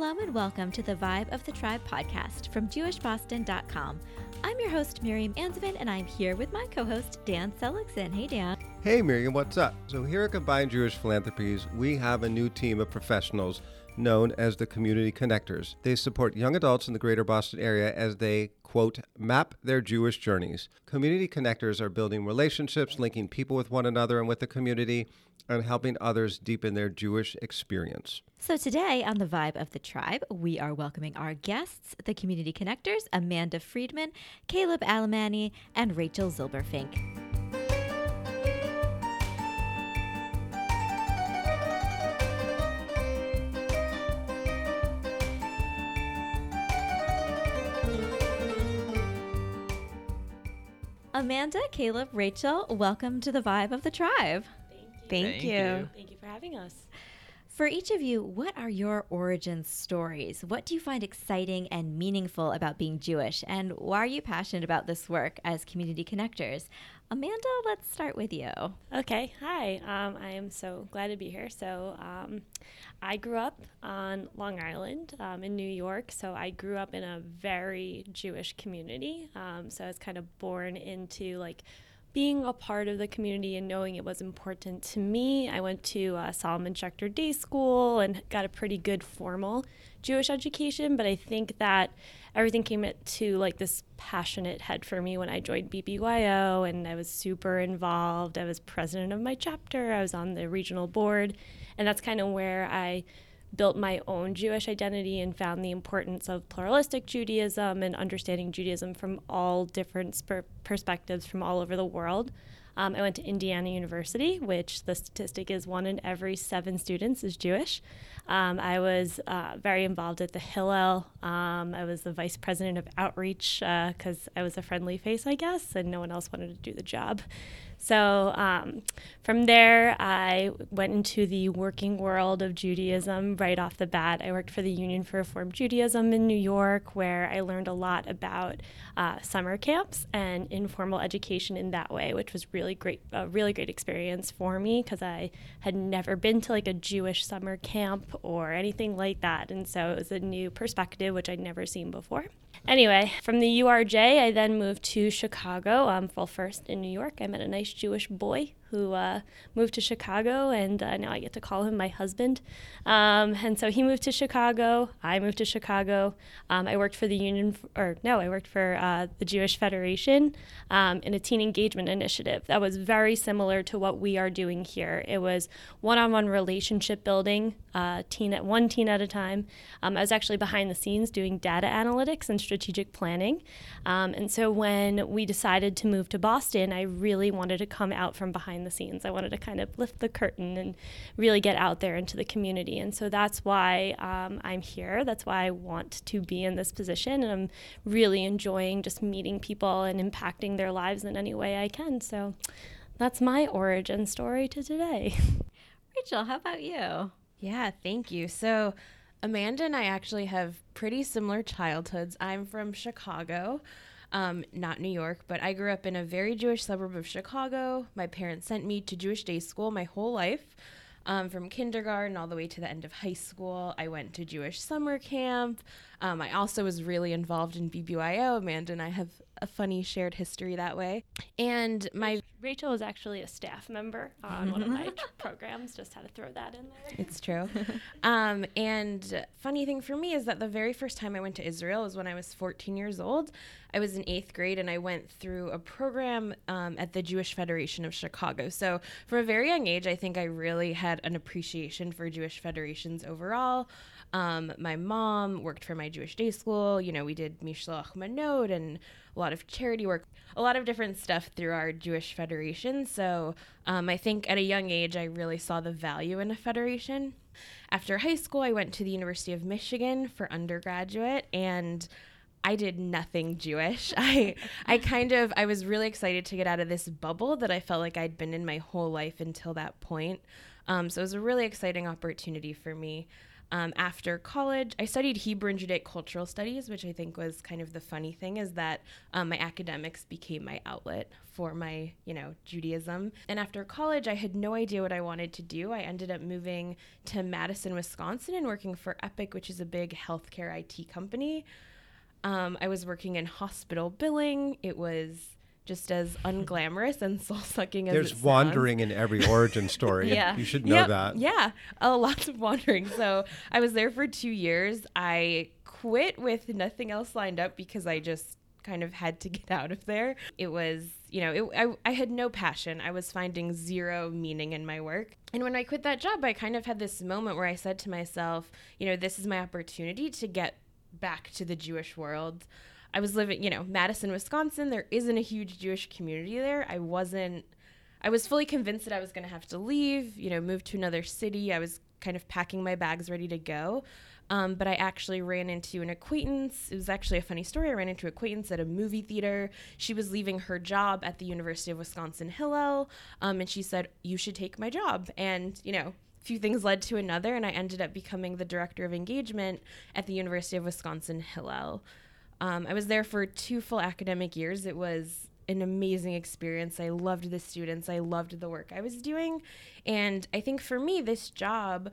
Shalom and welcome to the Vibe of the Tribe podcast from JewishBoston.com. I'm your host, Miriam Anzovin, and I'm here with my co host, Dan Seligson. Hey, Dan. Hey, Miriam, what's up? So, here at Combined Jewish Philanthropies, we have a new team of professionals known as the Community Connectors. They support young adults in the greater Boston area as they, quote, map their Jewish journeys. Community Connectors are building relationships, linking people with one another and with the community, and helping others deepen their Jewish experience. So, today on the Vibe of the Tribe, we are welcoming our guests, the Community Connectors, Amanda Friedman, Caleb Alemany, and Rachel Zylberfink. Amanda, Caleb, Rachel, welcome to the Vibe of the Tribe. Thank Thank you. you. Thank you for having us. For each of you, what are your origin stories? What do you find exciting and meaningful about being Jewish? And why are you passionate about this work as community connectors? Amanda, let's start with you. Okay, hi. Um, I am so glad to be here. So, um, I grew up on Long Island um, in New York. So, I grew up in a very Jewish community. Um, so, I was kind of born into like being a part of the community and knowing it was important to me. I went to uh, Solomon Schechter Day School and got a pretty good formal Jewish education, but I think that everything came to like this passionate head for me when I joined BBYO and I was super involved. I was president of my chapter, I was on the regional board, and that's kind of where I built my own Jewish identity and found the importance of pluralistic Judaism and understanding Judaism from all different perspectives from all over the world. Um, I went to Indiana University, which the statistic is one in every seven students is Jewish. Um, I was uh, very involved at the Hillel. Um, I was the vice president of outreach because uh, I was a friendly face, I guess, and no one else wanted to do the job. So um, from there, I went into the working world of Judaism right off the bat. I worked for the Union for Reform Judaism in New York, where I learned a lot about uh, summer camps and informal education in that way, which was really great, a really great experience for me because I had never been to like a Jewish summer camp or anything like that, and so it was a new perspective which I'd never seen before. Anyway, from the URJ, I then moved to Chicago. Um, well, first in New York, I met a nice Jewish boy who uh, moved to Chicago, and uh, now I get to call him my husband. Um, and so he moved to Chicago. I moved to Chicago. Um, I worked for the Union, or no, I worked for uh, the Jewish Federation um, in a teen engagement initiative that was very similar to what we are doing here. It was one-on-one relationship building, uh, teen at one teen at a time. Um, I was actually behind the scenes doing data analytics and strategic planning. Um, and so when we decided to move to Boston, I really wanted to come out from behind the scenes. I wanted to kind of lift the curtain and really get out there into the community. And so that's why um, I'm here. That's why I want to be in this position. And I'm really enjoying just meeting people and impacting their lives in any way I can. So that's my origin story to today. Rachel, how about you? Yeah, thank you. So, Amanda and I actually have pretty similar childhoods. I'm from Chicago, um, not New York, but I grew up in a very Jewish suburb of Chicago. My parents sent me to Jewish day school my whole life. Um, from kindergarten all the way to the end of high school, I went to Jewish summer camp. Um, I also was really involved in BBYO. Amanda and I have a funny shared history that way. And my Rachel is actually a staff member on one of my programs. Just had to throw that in there. It's true. um, and funny thing for me is that the very first time I went to Israel was when I was 14 years old. I was in eighth grade and I went through a program um, at the Jewish Federation of Chicago. So from a very young age, I think I really had an appreciation for Jewish federations overall. Um, my mom worked for my Jewish day school. You know, we did Mishloach Manot and a lot of charity work, a lot of different stuff through our Jewish federation. So um, I think at a young age, I really saw the value in a federation. After high school, I went to the University of Michigan for undergraduate and I did nothing Jewish. I I kind of I was really excited to get out of this bubble that I felt like I'd been in my whole life until that point. Um, so it was a really exciting opportunity for me. Um, after college, I studied Hebrew and Judaic cultural studies, which I think was kind of the funny thing is that um, my academics became my outlet for my, you know, Judaism. And after college, I had no idea what I wanted to do. I ended up moving to Madison, Wisconsin, and working for Epic, which is a big healthcare IT company. Um, I was working in hospital billing. It was just as unglamorous and soul sucking as There's wandering in every origin story. Yeah. You should know Yep, that. Yeah, uh, lots of wandering. So I was there for two years. I quit with nothing else lined up because I just kind of had to get out of there. It was, you know, it, I, I had no passion. I was finding zero meaning in my work. And when I quit that job, I kind of had this moment where I said to myself, you know, this is my opportunity to get back to the Jewish world. I was living, you know, Madison, Wisconsin. There isn't a huge Jewish community there. I wasn't, I was fully convinced that I was going to have to leave, you know, move to another city. I was kind of packing my bags ready to go. Um, but I actually ran into an acquaintance. It was actually a funny story. I ran into an acquaintance at a movie theater. She was leaving her job at the University of Wisconsin Hillel, um, and she said, "You should take my job." And you know, a few things led to another, and I ended up becoming the director of engagement at the University of Wisconsin Hillel. Um, I was there for two full academic years. It was an amazing experience. I loved the students. I loved the work I was doing, and I think for me, this job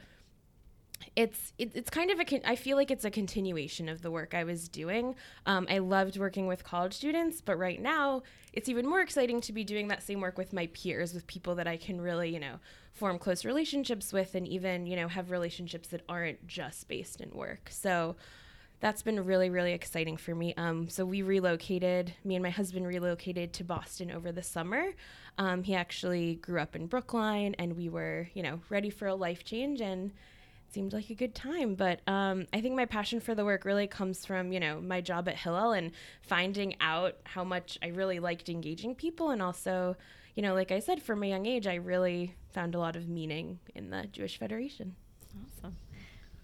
it's it, it's kind of a con- I feel like it's a continuation of the work I was doing. Um, I loved working with college students, but right now it's even more exciting to be doing that same work with my peers, with people that I can really you know form close relationships with, and even you know have relationships that aren't just based in work. So that's been really really exciting for me. Um, so we relocated. Me and my husband relocated to Boston over the summer. Um, he actually grew up in Brookline, and we were you know ready for a life change and seemed like a good time. But um, I think my passion for the work really comes from, you know, my job at Hillel and finding out how much I really liked engaging people. And also, you know, like I said, from a young age, I really found a lot of meaning in the Jewish Federation. Awesome.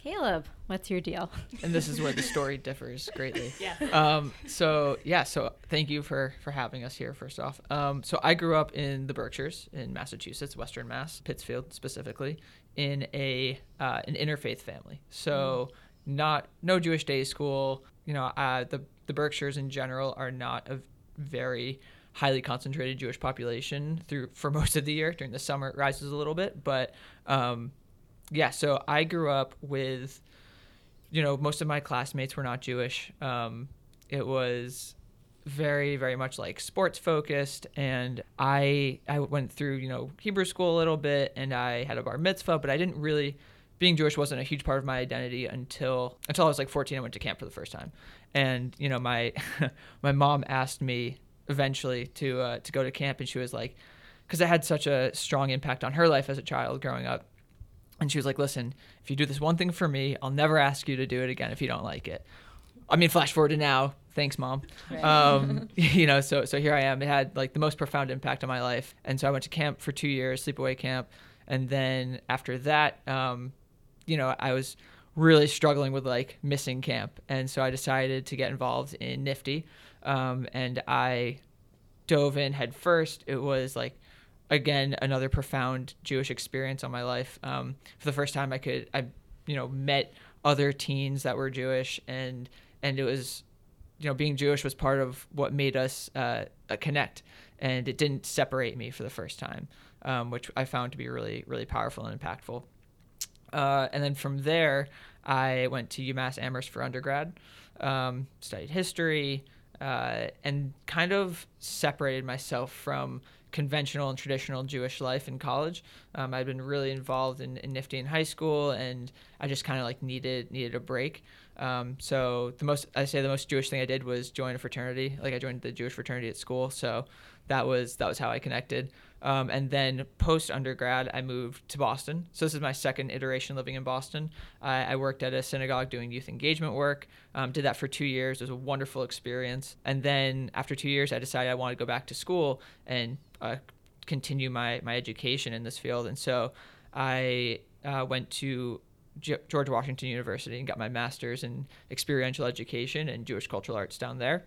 Caleb, what's your deal? and this is where the story differs greatly. Yeah. Um, so yeah, so thank you for for having us here. First off, um, so I grew up in the Berkshires in Massachusetts, Western Mass, Pittsfield specifically, in a uh, an interfaith family. So not no Jewish day school. You know, uh, the the Berkshires in general are not a very highly concentrated Jewish population through for most of the year. During the summer, it rises a little bit, but um, yeah. So I grew up with, you know, most of my classmates were not Jewish. Um, it was very very much like sports focused and i i went through you know hebrew school a little bit and i had a bar mitzvah but i didn't really being jewish wasn't a huge part of my identity until until i was like 14 i went to camp for the first time and you know my my mom asked me eventually to uh, to go to camp and she was like because it had such a strong impact on her life as a child growing up and she was like listen if you do this one thing for me i'll never ask you to do it again if you don't like it I mean, flash forward to now. Thanks, mom. Um, you know, so so here I am. It had like the most profound impact on my life, and so I went to camp for two years, sleepaway camp, and then after that, um, you know, I was really struggling with like missing camp, and so I decided to get involved in Nifty, um, and I dove in head first. It was like again another profound Jewish experience on my life. Um, for the first time, I could I you know met other teens that were Jewish, and and it was you know being Jewish was part of what made us uh, connect, and it didn't separate me for the first time, um, which I found to be really really powerful and impactful. Uh, and then from there, I went to UMass Amherst for undergrad, um, studied history, uh, and kind of separated myself from conventional and traditional Jewish life in college. Um, I'd been really involved in, in Nifty in high school, and I just kind of like needed needed a break. Um, so the most I say the most Jewish thing I did was join a fraternity. Like I joined the Jewish fraternity at school. So that was that was how I connected. Um, and then post undergrad, I moved to Boston. So this is my second iteration living in Boston. I, I worked at a synagogue doing youth engagement work. Um, did that for two years. It was a wonderful experience. And then after two years, I decided I wanted to go back to school and uh, continue my my education in this field. And so I uh, went to G- George Washington University and got my master's in experiential education and Jewish cultural arts down there.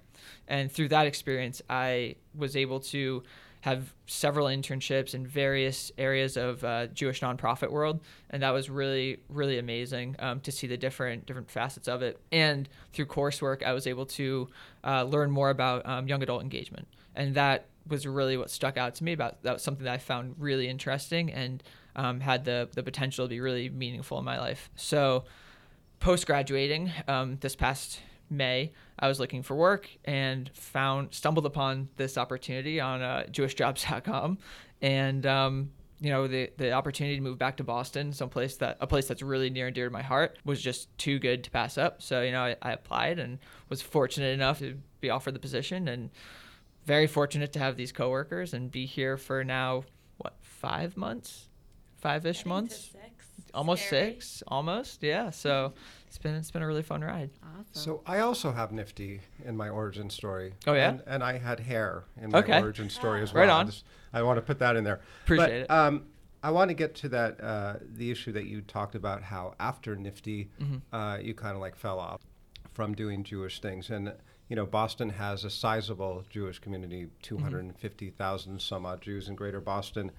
And through that experience, I was able to have several internships in various areas of uh, Jewish nonprofit world, and that was really really amazing um, to see the different different facets of it. And through coursework, I was able to uh, learn more about um, young adult engagement, and that was really what stuck out to me about that was something that I found really interesting and um, had the the potential to be really meaningful in my life. So post graduating um, this past May, I was looking for work and found stumbled upon this opportunity on uh, JewishJobs.com, and um, you know the the opportunity to move back to Boston, someplace that a place that's really near and dear to my heart, was just too good to pass up. So you know I, I applied and was fortunate enough to be offered the position, and very fortunate to have these coworkers and be here for now what five months, five ish months almost Scary. six, almost. Yeah. So it's been it's been a really fun ride. Awesome. So I also have Nifty in my origin story. Oh, yeah? and, and I had hair in my Okay. origin story as Right well. I on. just- I want to put that in there. Appreciate but, it. Um, I want to get to that uh, the issue that you talked about how after Nifty, Mm-hmm. uh, you kind of like fell off from doing Jewish things, and you know Boston has a sizable Jewish community, two hundred and fifty thousand some odd Jews in Greater Boston,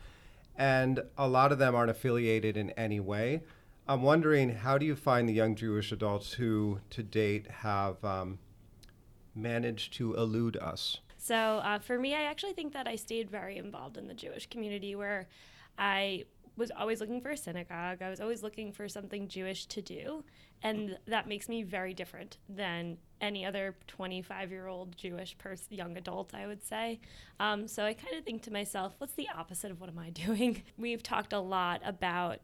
and a lot of them aren't affiliated in any way. I'm wondering how do you find the young Jewish adults who, to date, have um, managed to elude us? So uh, for me, I actually think that I stayed very involved in the Jewish community where I was always looking for a synagogue. I was always looking for something Jewish to do. And that makes me very different than any other 25 year old Jewish person, young adult, I would say. Um, so I kind of think to myself, what's the opposite of what am I doing? We've talked a lot about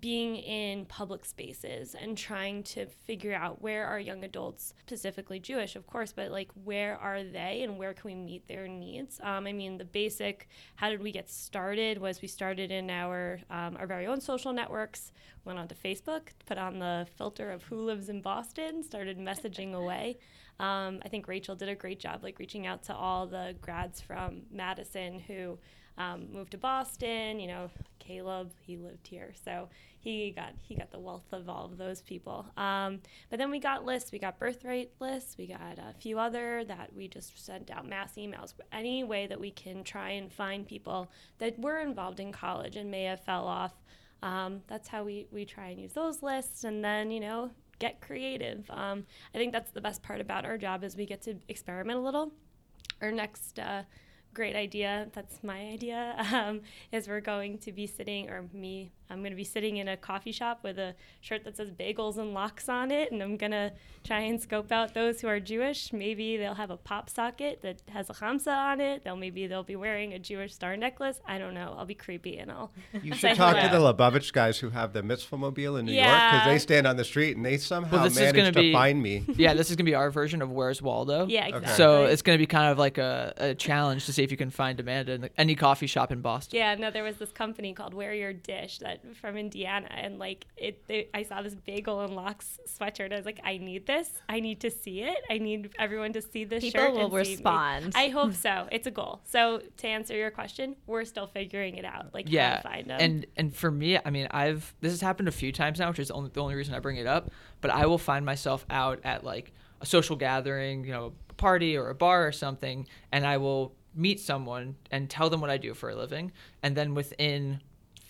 being in public spaces and trying to figure out where are young adults, specifically Jewish, of course, but like where are they and where can we meet their needs? Um, I mean, the basic how did we get started was we started in our um, our very own social networks, went onto Facebook, put on the filter of who lives in Boston, started messaging away. Um, I think Rachel did a great job, like reaching out to all the grads from Madison who um, moved to Boston. You know, Caleb, he lived here, so he got he got the wealth of all of those people. Um, but then we got lists. We got birthright lists. We got a few other that we just sent out mass emails. Any way that we can try and find people that were involved in college and may have fell off. Um, that's how we, we try and use those lists and then you know get creative um, i think that's the best part about our job is we get to experiment a little our next uh, great idea that's my idea um, is we're going to be sitting or me i'm going to be sitting in a coffee shop with a shirt that says bagels and lox on it and i'm going to try and scope out those who are jewish maybe they'll have a pop socket that has a hamsa on it they'll maybe they'll be wearing a jewish star necklace i don't know i'll be creepy and i'll You should talk to the hello. Lubavitch guys who have the mitzvah mobile in New York because they stand on the street and they somehow this is manage gonna be- find me. Yeah, this is gonna be our version of Where's Waldo. yeah exactly So it's gonna be kind of like a, a challenge to see if you can find Amanda in the, any coffee shop in Boston. Yeah, no, there was this company called Wear Your Dish that from Indiana, and like it, they, I saw this bagel and lox sweatshirt. I was like, I need this. I need to see it. I need everyone to see this People shirt. will and see me." respond. I hope so. It's a goal. So to answer your question, we're still figuring it out. Like yeah how to find them. and and for me i mean i've this has happened a few times now which is only, the only reason i bring it up but i will find myself out at like a social gathering you know a party or a bar or something and i will meet someone and tell them what i do for a living and then within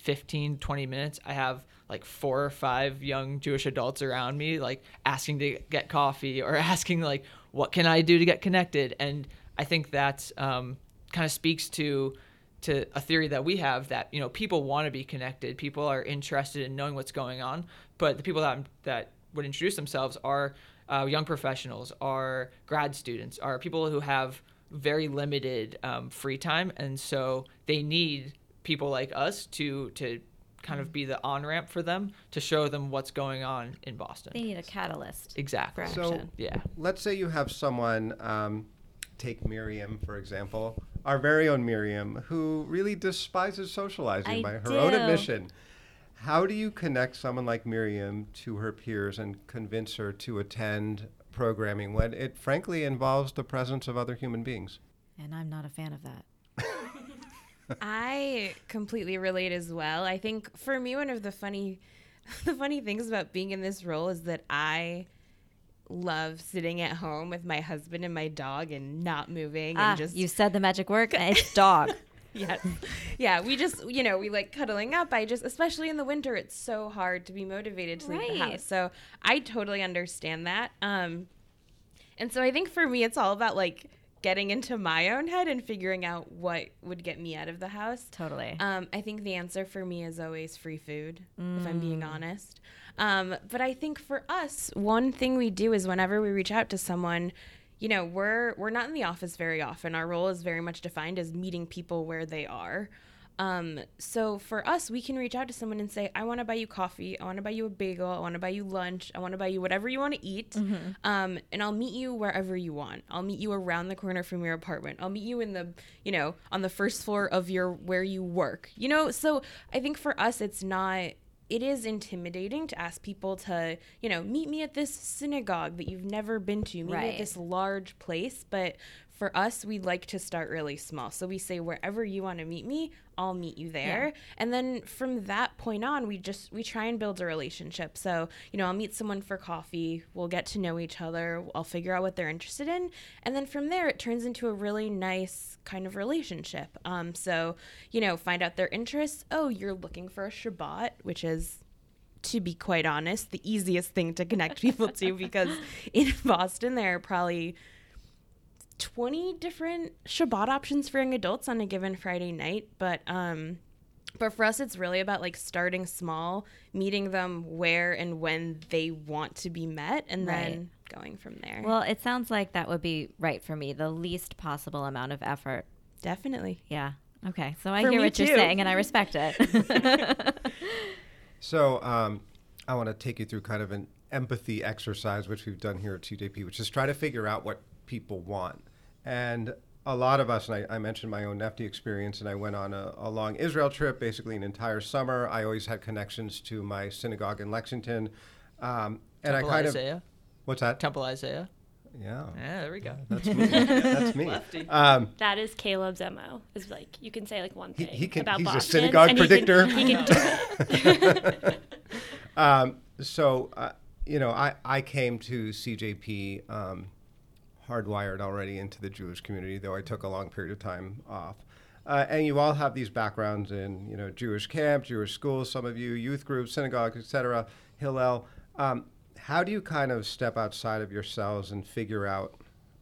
15 20 minutes i have like four or five young jewish adults around me like asking to get coffee or asking like what can i do to get connected? And i think that um, kind of speaks to to a theory that we have that you know people want to be connected. People are interested in knowing what's going on. But the people that that would introduce themselves are uh, young professionals are grad students are people who have very limited um, free time. And so they need people like us to to kind of be the on ramp for them to show them what's going on in boston They need a catalyst. exactly for So- yeah Let's say you have someone, um, take Miriam, for example, our very own Miriam, who really despises socializing I by her own admission. How do you connect someone like Miriam to her peers and convince her to attend programming when it frankly involves the presence of other human beings? and I'm not a fan of that. I completely relate as well. I think for me, one of the funny the funny things about being in this role is that I love sitting at home with my husband and my dog and not moving Ah, and just you said the magic word. It's dog. yes. Yeah, we just, you know, we like cuddling up. I just, especially in the winter, it's so hard to be motivated to leave the house. So I totally understand that. Um, and so I think for me, it's all about like getting into my own head and figuring out what would get me out of the house. totally. Um, I think the answer for me is always free food, if I'm being honest. Um, but I think for us, one thing we do is whenever we reach out to someone, you know, we're we're not in the office very often. Our role is very much defined as meeting people where they are. Um, so for us, we can reach out to someone and say, I want to buy you coffee. I want to buy you a bagel. I want to buy you lunch. I want to buy you whatever you want to eat. Um, and I'll meet you wherever you want. I'll meet you around the corner from your apartment. I'll meet you in the, you know, on the first floor of your, where you work, you know? So I think for us, it's not, it is intimidating to ask people to, you know, meet me at this synagogue that you've never been to, meet me at this large place. But for us, we like to start really small. So we say, wherever you want to meet me, I'll meet you there. And then from that point on, we just, we try and build a relationship. So, you know, I'll meet someone for coffee, we'll get to know each other, I'll figure out what they're interested in. And then from there, it turns into a really nice kind of relationship. Um, so, you know, find out their interests. Oh, you're looking for a Shabbat, which is to be quite honest, the easiest thing to connect people to because in Boston there are probably 20 different Shabbat options for young adults on a given Friday night, but um but for us it's really about like starting small, meeting them where and when they want to be met and then going from there. well, it sounds like that would be right for me. The least possible amount of effort. definitely. Yeah. Okay. So I For hear me what you're saying and I respect it. So um, I want to take you through kind of an empathy exercise, which we've done here at CJP, which is try to figure out what people want. And a lot of us, and I, I mentioned my own Nifty experience, and I went on a, a long Israel trip, basically an entire summer. I always had connections to my synagogue in Lexington. Um, and Temple I kind Isaiah. of. What's that? Temple Isaiah. Yeah. Yeah, there we go. That's me. That's me. Um, That is Caleb's mo. Is like you can say like one thing he can- about he's a synagogue and he can- predictor. He can, do it. Um, so, uh, you know, I, I came to CJP um, hardwired already into the Jewish community, though I took a long period of time off. Uh, and you all have these backgrounds in, you know, Jewish camp, Jewish schools, some of you, youth groups, synagogues, etc., Hillel. Um, how do you kind of step outside of yourselves and figure out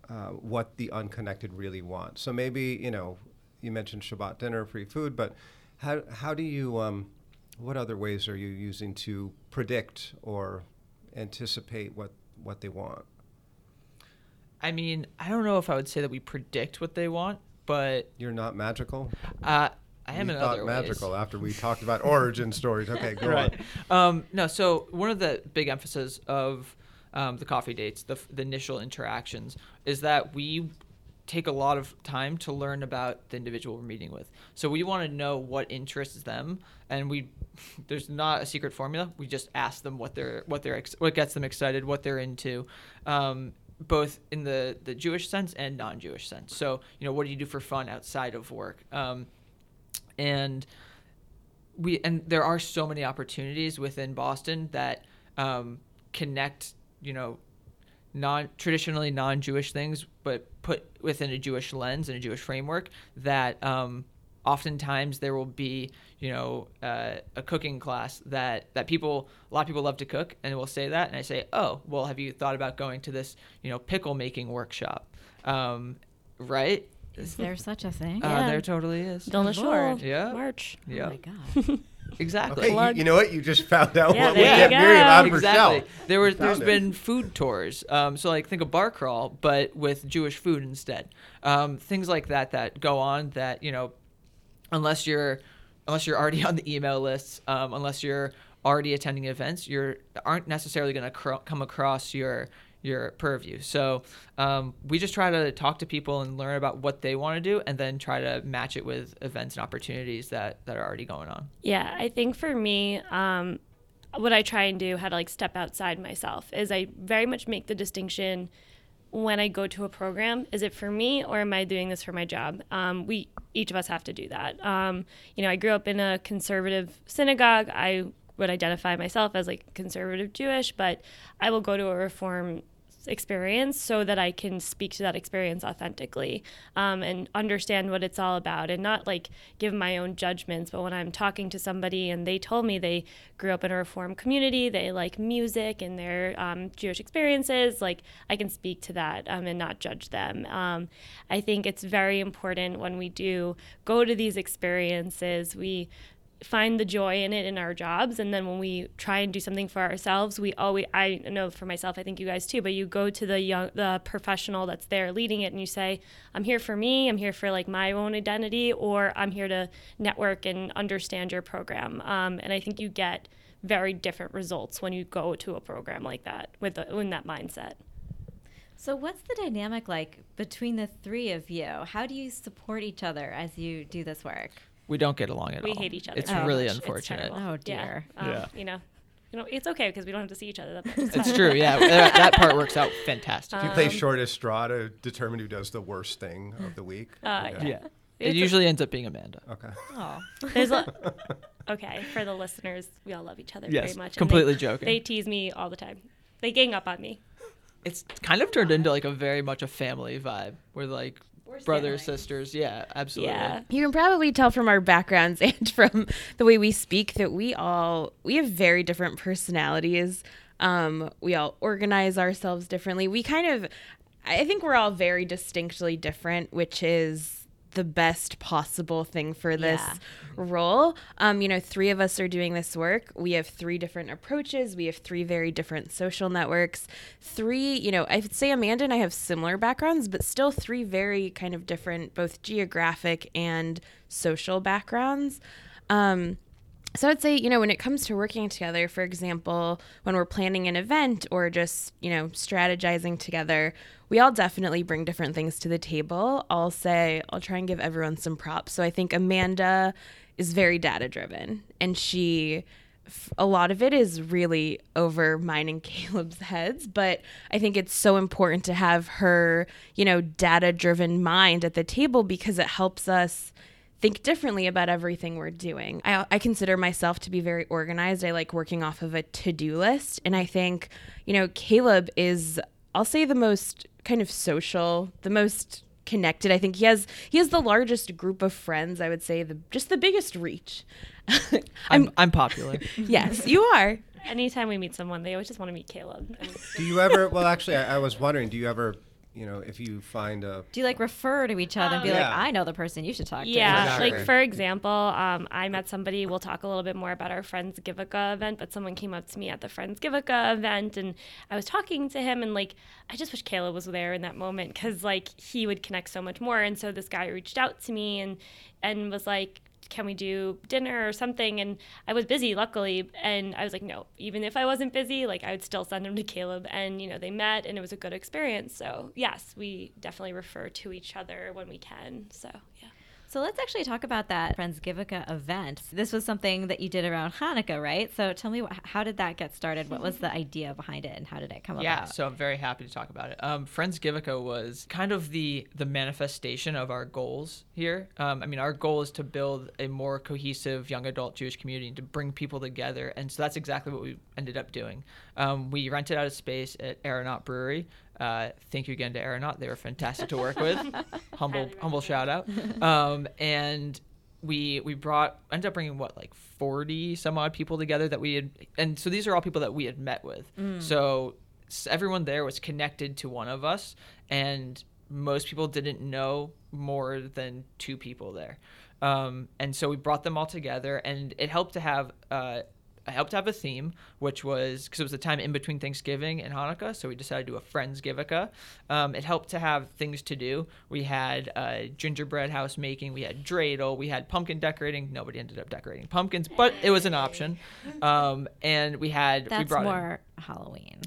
uh, what the unconnected really want? So maybe, you know, you mentioned Shabbat dinner, free food, but how, how do you, um, what other ways are you using to predict or anticipate what, what they want? I mean, I don't know if I would say that we predict what they want, but You're not magical? uh, I am we in thought other ways. magical after we talked about origin stories. Okay, go right. on. Um, no, so one of the big emphasis of um, the coffee dates, the, the initial interactions, is that we take a lot of time to learn about the individual we're meeting with. So we want to know what interests them, and we there's not a secret formula. We just ask them what they're what they're ex- what gets them excited, what they're into. Um, both in the, the Jewish sense and non-Jewish sense. So, you know, what do you do for fun outside of work? Um, and we and there are so many opportunities within Boston that um, connect, you know, non traditionally non-Jewish things, but put within a Jewish lens and a Jewish framework. That um, oftentimes there will be, you know, uh, a cooking class that that people a lot of people love to cook, and will say that, and I say, oh, well, have you thought about going to this, you know, pickle making workshop, um, right? Is there such a thing? Uh, Yeah. there totally is. Vilna Shul. Yeah. March. Yeah. Oh my god. Exactly. Okay, you, you know what? You just found out Yeah, what we there get you Miriam go. out of exactly. Rochelle. There was Found there's it. been food tours. Um, so like think of bar crawl, but with Jewish food instead. Um, things like that that go on that you know, unless you're unless you're already on the email lists, um, unless you're already attending events, you're aren't necessarily going to cr- come across your your purview. So um, we just try to talk to people and learn about what they want to do, and then try to match it with events and opportunities that that are already going on. Yeah, I think for me, um, what I try and do, how to like step outside myself, is I very much make the distinction when I go to a program. Is it for me or am I doing this for my job? Um, we each of us have to do that. Um, you know, I grew up in a conservative synagogue. I would identify myself as like conservative Jewish, but I will go to a reform experience so that I can speak to that experience authentically um, and understand what it's all about and not like give my own judgments. But when I'm talking to somebody and they told me they grew up in a reform community, they like music and their um, Jewish experiences, like I can speak to that um, and not judge them. Um, I think it's very important when we do go to these experiences, we find the joy in it in our jobs and then when we try and do something for ourselves we always i know for myself i think you guys too but you go to the young the professional that's there leading it and you say i'm here for me i'm here for like my own identity or i'm here to network and understand your program um, and i think you get very different results when you go to a program like that with the, in that mindset so, what's the dynamic like between the three of you? How do you support each other as you do this work? We don't get along at we all. We hate each other It's so really much. Unfortunate. terrible. Oh, Yeah. dear. Um, Yeah. you know you know it's okay because we don't have to see each other that much. It's it's true. Yeah, that, that part works out fantastic. Do you play Um, shortest straw to determine who does the worst thing of the week? Uh, yeah. yeah. It It's a- usually ends up being Amanda. Okay. Oh, There's a okay for the listeners. We all love each other Yes, very much. and completely they, joking. They tease me all the time. They gang up on me. It's kind of turned into like a very much a family vibe. We're like brothers, siblings. sisters. Yeah, absolutely. Yeah. You can probably tell from our backgrounds and from the way we speak that we all we have very different personalities. Um, we all organize ourselves differently. We kind of I think we're all very distinctly different, which is the best possible thing for this Yeah. role. Um, you know, three of us are doing this work. We have three different approaches. We have three very different social networks. Three, you know, I'd say Amanda and I have similar backgrounds, but still three very kind of different, both geographic and social backgrounds. Um, so I'd say, you know, when it comes to working together, for example, when we're planning an event or just, you know, strategizing together, we all definitely bring different things to the table. I'll say, I'll try and give everyone some props. So I think Amanda is very data driven and she a lot of it is really over mine and Caleb's heads, but I think it's so important to have her, you know, data driven mind at the table because it helps us think differently about everything we're doing. I, I consider myself to be very organized. I like working off of a to do list. And I think, you know, Caleb is, I'll say, the most kind of social, the most connected. I think he has he has the largest group of friends. I would say the just the biggest reach. I'm I'm popular. yes, you are. Anytime we meet someone, they always just want to meet Caleb. Do you ever? Well, actually, I, I was wondering. Do you ever? You know, if you find a do you like refer to each other and be Um, like, I know the person you should talk to? Yeah, Exactly. like for example, um, I met somebody. We'll talk a little bit more about our Friends Givica event, but someone came up to me at the Friends Givica event, and I was talking to him, and like, I just wish Caleb was there in that moment because like he would connect so much more. And so this guy reached out to me and and was like. Can we do dinner or something? And I was busy, luckily, and I was like, no. Even if I wasn't busy, like I would still send them to Caleb. And you know, they met, and it was a good experience. So yes, we definitely refer to each other when we can. So. So let's actually talk about that Friendsgivica event. This was something that you did around Hanukkah, right? So tell me, wh- how did that get started? What was the idea behind it, and how did it come Yeah, about? Yeah, so I'm very happy to talk about it. Um, Friends Givica was kind of the the manifestation of our goals here. Um, I mean, our goal is to build a more cohesive young adult Jewish community and to bring people together, and so that's exactly what we ended up doing. Um, we rented out a space at Aeronaut Brewery. Uh, thank you again to Aeronaut; they were fantastic to work with. humble, humble shout out. Um, and we we brought ended up bringing what like 40 some odd people together that we had and so these are all people that we had met with. So s- everyone there was connected to one of us and most people didn't know more than two people there. Um, and so we brought them all together and it helped to have uh, I helped to have a theme, which was because it was the time in between Thanksgiving and Hanukkah, so we decided to do a Friends Givica. Um, it helped to have things to do. We had uh, gingerbread house making, we had dreidel, we had pumpkin decorating. Nobody ended up decorating pumpkins, but it was an option. Um, and we had we That's brought in- more Halloween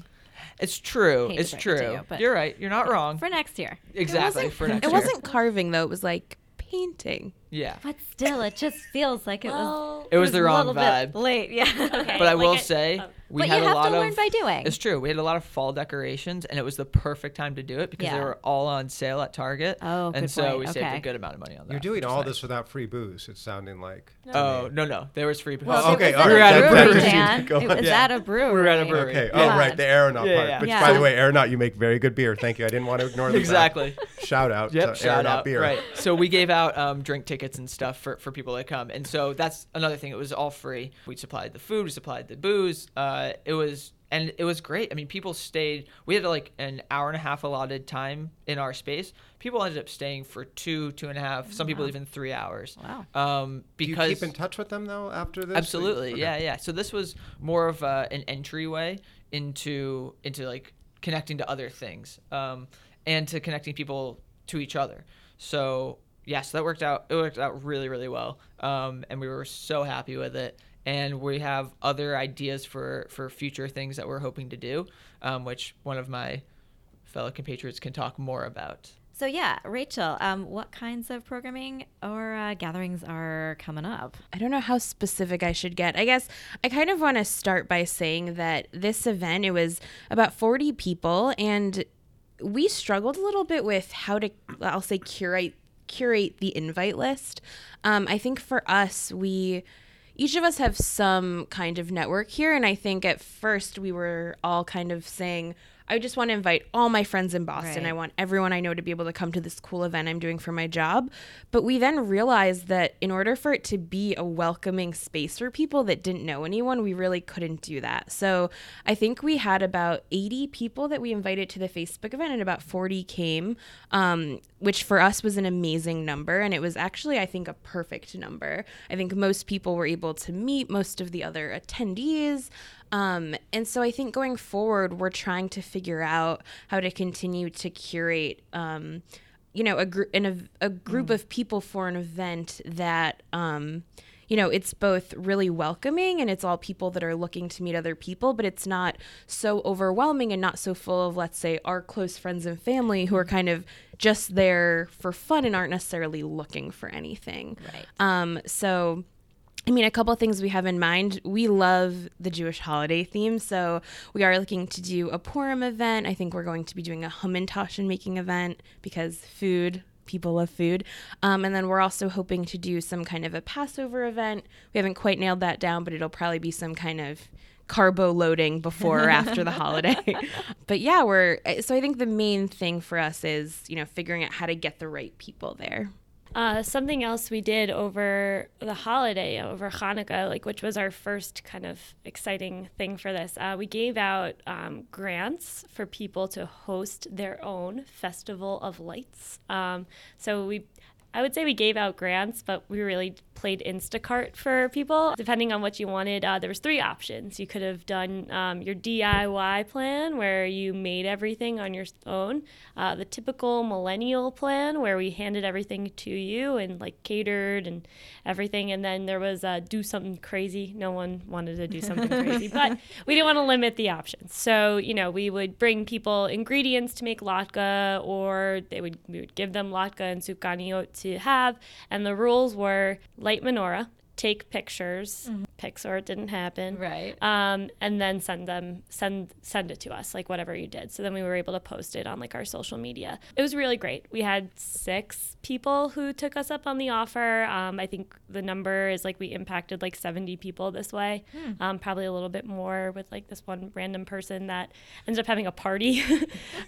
it's true. Hate It's break it true. you, but- You're right. You're not wrong. for next year. exactly for next It year. It wasn't carving though. It was like painting. Yeah. But still, it just feels like it was. Well, It was the wrong little vibe. late. Yeah. Okay. But I like will it- say oh. We but had you a have lot to learn of by doing. It's true. We had a lot of fall decorations, and it was the perfect time to do it because they were all on sale at Target. Oh, and good so point. we saved Okay. a good amount of money on that. You're doing all nice. this without free booze. It's sounding like. Oh no no, there was free. Well, Oh, okay, was all at right, a that- brewery, that- Dan. It was at a brewery. We were at a brewery. Okay. Yeah. Oh, right. The aeronaut Yeah, part. yeah. Which, Yeah. by the way, aeronaut, you make very good beer. Thank you. I didn't want to ignore the. Exactly. Shout out Yep, to shout aeronaut out. beer. Right. So we gave out um, drink tickets and stuff for, for people to come. And so that's another thing. It was all free. We supplied the food, we supplied the booze. Uh, it was and it was great. I mean, people stayed. We had like an hour and a half allotted time in our space. People ended up staying for two, two and a half. Some people even three hours. Wow. Um, Do you keep in touch with them though after this? Absolutely, Okay. yeah, yeah. So this was more of uh, an entryway into into like connecting to other things, um, and to connecting people to each other. So yes, that worked out. It worked out really, really well, um, and we were so happy with it. And we have other ideas for for future things that we're hoping to do, um, which one of my fellow compatriots can talk more about. So yeah, Rachel, um, what kinds of programming or uh, gatherings are coming up? I don't know how specific I should get. I guess I kind of want to start by saying that this event it was about 40 people and we struggled a little bit with how to I'll say curate curate the invite list. Um, I think for us we each of us have some kind of network here and I think at first we were all kind of saying I just want to invite all my friends in Boston. Right. I want everyone I know to be able to come to this cool event I'm doing for my job. But we then realized that in order for it to be a welcoming space for people that didn't know anyone, we really couldn't do that. So I think we had about 80 people that we invited to the Facebook event, and about 40 came, um, which for us was an amazing number. And it was actually, I think, a perfect number. I think most people were able to meet most of the other attendees. Um, and so I think going forward, we're trying to figure out how to continue to curate, um, you know, a, gr- in a, a group of people for an event that, um, you know, it's both really welcoming and it's all people that are looking to meet other people, but it's not so overwhelming and not so full of, let's say, our close friends and family who are kind of just there for fun and aren't necessarily looking for anything. Right. Um, so, I mean, a couple of things we have in mind. We love the Jewish holiday theme, so we are looking to do a Purim event. I think we're going to be doing a Hamantaschen making event because food, people love food. Um, and then we're also hoping to do some kind of a Passover event. We haven't quite nailed that down, but it'll probably be some kind of carbo loading before or after the holiday. but yeah, we're so I think the main thing for us is, you know, figuring out how to get the right people there. Uh, something else we did over the holiday, over Hanukkah, like which was our first kind of exciting thing for this. Uh, we gave out um, grants for people to host their own festival of lights. Um, so we, I would say we gave out grants, but we really played Instacart for people. Depending on what you wanted, uh, there was three options. You could have done um, your DIY plan, where you made everything on your own. Uh, the typical millennial plan, where we handed everything to you and like catered and everything. And then there was uh, do something crazy. No one wanted to do something crazy, but we didn't want to limit the options. So you know, we would bring people ingredients to make latke, or they would we would give them latke and sufganiyot to have. And the rules were light menorah, take pictures, pics or it didn't happen, Right. um, and then send them send send it to us like whatever you did. So then we were able to post it on like our social media. It was really great. We had six people who took us up on the offer. Um, i think the number is like we impacted like 70 people this way. Um, probably a little bit more with like this one random person that ended up having a party.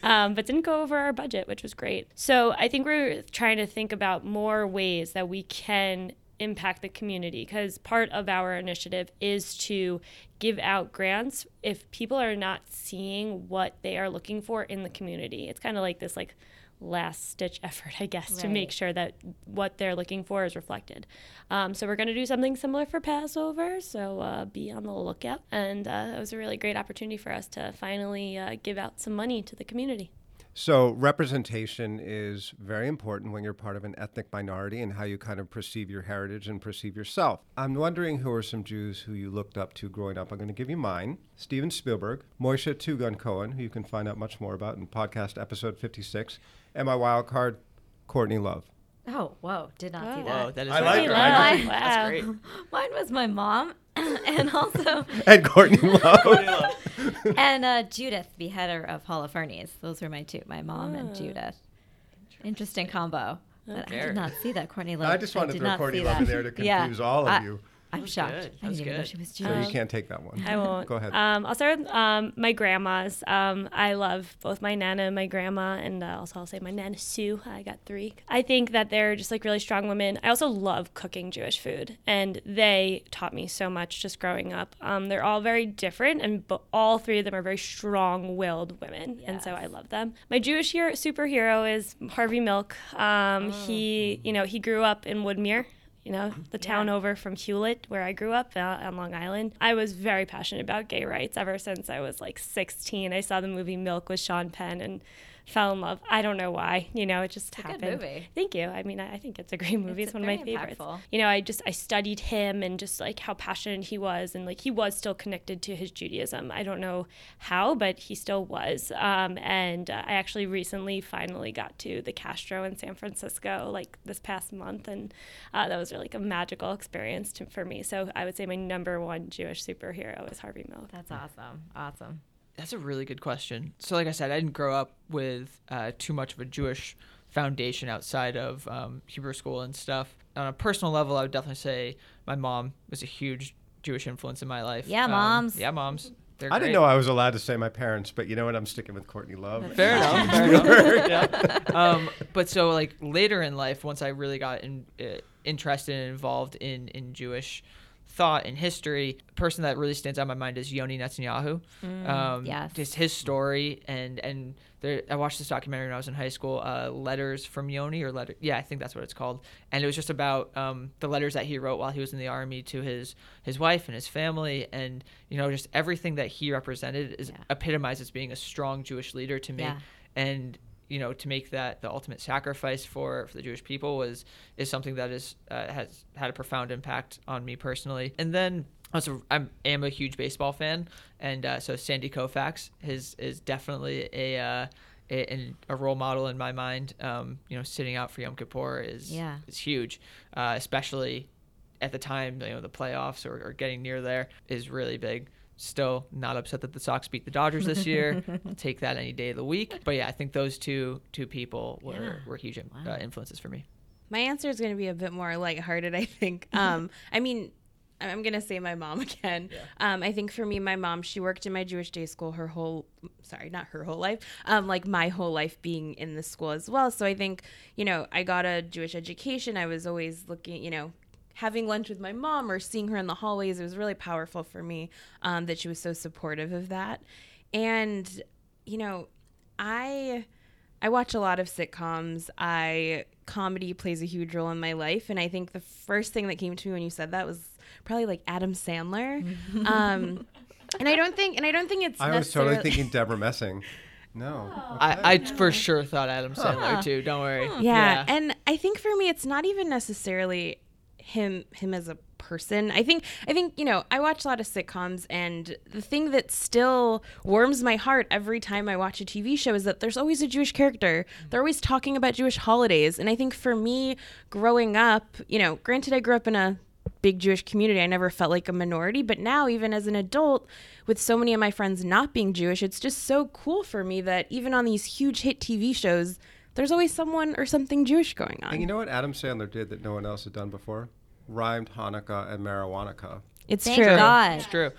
Um, but didn't go over our budget which was great. So i think we're trying to think about more ways that we can impact the community because part of our initiative is to give out grants if people are not seeing what they are looking for in the community. It's kind of like this like last stitch effort, I guess, to make sure that what they're looking for is reflected. Um, so we're going to do something similar for Passover. So uh, be on the lookout. And uh, it was a really great opportunity for us to finally uh, give out some money to the community. So representation is very important when you're part of an ethnic minority and how you kind of perceive your heritage and perceive yourself. I'm wondering who are some Jews who you looked up to growing up. I'm going to give you mine. Steven Spielberg, Moishe Two-Gun Cohen, who you can find out much more about in podcast episode 56, and my wild card, Courtney Love. Oh, whoa! Did not see Oh. that. Whoa, that is I like really her. great. I That's Wow. great. Mine was my mom, and also And Courtney Love. and uh, Judith, beheader of Holofernes. Those were my two, my mom and Oh. Judith. Interesting combo. But I did not see that Courtney Love. I just wanted to did throw Courtney see Love in there to Yeah. confuse all of I- you. I'm was shocked. good. I That didn't was even know good. she was So you can't take that one. I won't. Go ahead. Um, I'll start with um, my grandmas. Um, I love both my nana and my grandma, and uh, also I'll say my nana Sue. I got three. I think that they're just like really strong women. I also love cooking Jewish food, and they taught me so much just growing up. Um, they're all very different, and but all three of them are very strong-willed women, and so I love them. My Jewish hero, superhero is Harvey Milk. Um, He, you know, he grew up in Woodmere you know, the town over from Hewlett, where I grew up uh, on Long Island. I was very passionate about gay rights ever since I was like 16. I saw the movie Milk with Sean Penn and fell in love. I don't know why. You know, it just good happened. movie. Thank you. I mean, I, I think it's a great movie. It's It's, one of my favorites. impactful. You know, I just I studied him and just like how passionate he was, and like he was still connected to his Judaism. I don't know how, but he still was. Um, and uh, I actually recently finally got to the Castro in San Francisco, like this past month, and uh, that was really like a magical experience to, for me. So I would say my number one Jewish superhero is Harvey Milk. That's awesome. Awesome. That's a really good question. So, like I said, I didn't grow up with uh, too much of a Jewish foundation outside of um, Hebrew school and stuff. On a personal level, I would definitely say my mom was a huge Jewish influence in my life. Yeah, Um, moms. yeah, moms. They're I didn't know I was allowed to say my parents, but you know what? I'm sticking with Courtney Love. Fair enough. Fair enough. yeah. Um, but so like later in life, once I really got in, uh, interested and involved in in Jewish thought in history, a person that really stands out in my mind is Yoni Netanyahu. um, yes. Just his story and and there, I watched this documentary when I was in high school, uh, Letters from Yoni or letter. Yeah, I think that's what it's called. And it was just about um, the letters that he wrote while he was in the army to his his wife and his family, and you know just everything that he represented is Yeah. epitomized as being a strong Jewish leader to me Yeah. and you know to make that the ultimate sacrifice for, for the Jewish people was is something that is uh, has had a profound impact on me personally. And then also I'm am a huge baseball fan, and uh, so Sandy Koufax is is definitely a. Uh, a, a role model in my mind, um, you know, sitting out for Yom Kippur is Yeah. is huge, uh, especially at the time, you know, the playoffs or, or getting near there is really big. Still not upset that the Sox beat the Dodgers this year. I'll take that any day of the week. But yeah, I think those two two people were, Yeah. were huge Wow. uh, influences for me. My answer is going to be a bit more lighthearted, I think. Um, I mean, I'm going to say my mom again. Um, I think for me, my mom, she worked in my Jewish day school her whole, sorry, not her whole life, um, like my whole life being in the school as well. So I think, you know, I got a Jewish education. I was always looking, you know, having lunch with my mom or seeing her in the hallways. It was really powerful for me um, that she was so supportive of that. And, you know, I. I watch a lot of sitcoms. I comedy plays a huge role in my life, and I think the first thing that came to me when you said that was probably like Adam Sandler. um, and I don't think, and I don't think it's. I was totally thinking Debra Messing. No. I, I for sure thought Adam Sandler too. Don't worry. yeah, and I think for me, it's not even necessarily him him as a person. I think I think you know I watch a lot of sitcoms, and the thing that still warms my heart every time I watch a TV show is that there's always a Jewish character. Mm-hmm. They're always talking about Jewish holidays, and I think for me, growing up, you know, granted I grew up in a big Jewish community. I never felt like a minority, but now even as an adult with so many of my friends not being Jewish, it's just so cool for me that even on these huge hit TV shows, there's always someone or something Jewish going on. And you know what Adam Sandler did that no one else had done before? Rhymed Hanukkah and marijuana. it's Thank true. God. It's true.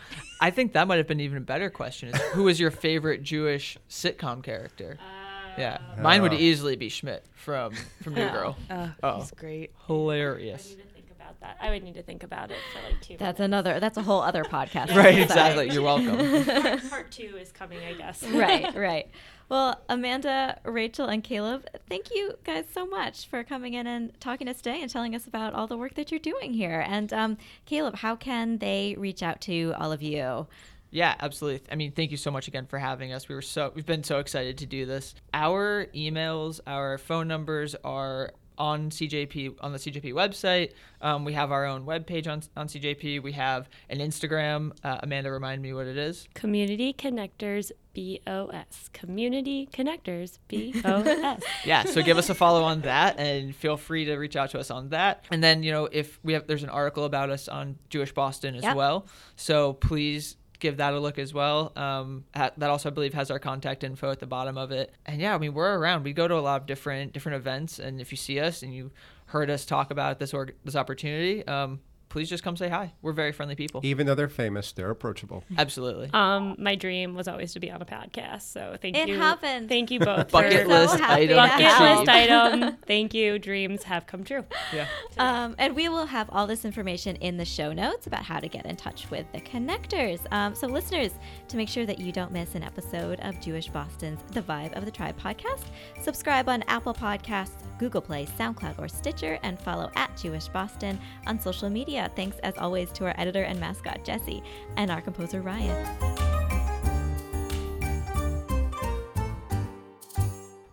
I think that might have been even a better question. Is who was your favorite Jewish sitcom character? Uh, yeah, mine would Oh. easily be Schmidt from from New oh, Girl. Oh, Oh. he's great. I Hilarious. need to think about that. I would need to think about it for like two. That's another. That's a whole other podcast. Right, exactly. You're welcome. minutes. part two is coming, I guess. right, right. Well, Amanda, Rachel, and Caleb, thank you guys so much for coming in and talking to us today and telling us about all the work that you're doing here. And um, Caleb, how can they reach out to all of you? Yeah, absolutely. I mean, thank you so much again for having us. We were so we've been so excited to do this. Our emails, our phone numbers are on CJP on the CJP website. Um, we have our own webpage on on CJP. We have an Instagram. Uh, Amanda, remind me what it is. Community Connectors B O S. Community Connectors B O S. yeah so give us a follow on that and feel free to reach out to us on that and then you know if we have there's an article about us on jewish boston as Yep. well so please give that a look as well um, ha- that also i believe has our contact info at the bottom of it and yeah i mean we're around we go to a lot of different different events and if you see us and you heard us talk about this org- this opportunity um, please just come say hi we're very friendly people Even though they're famous, they're approachable. absolutely Um, my dream was always to be on a podcast, so thank It you. It happened. Thank you both. bucket for list happy to item bucket list item. Thank you. Dreams have come true. yeah Um, and we will have all this information in the show notes about how to get in touch with the connectors. Um, so, listeners, to make sure that you don't miss an episode of Jewish Boston's The Vibe of the Tribe podcast, subscribe on Apple Podcasts, Google Play, SoundCloud, or Stitcher, and follow at Jewish Boston on social media. Thanks, as always, to our editor and mascot, Jesse, and our composer, Ryan.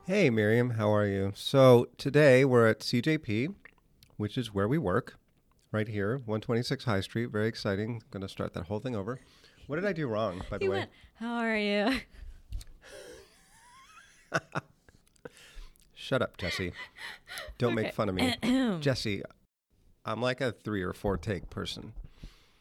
Hey, Miriam, how are you? So today we're at CJP, which is where we work, right here, 126 High Street. Very exciting. Going to start that whole thing over. What did I do wrong, by the He way? went, How are you? Shut up, Jesse. Don't make fun of me. Jesse, I'm like a three or four take person.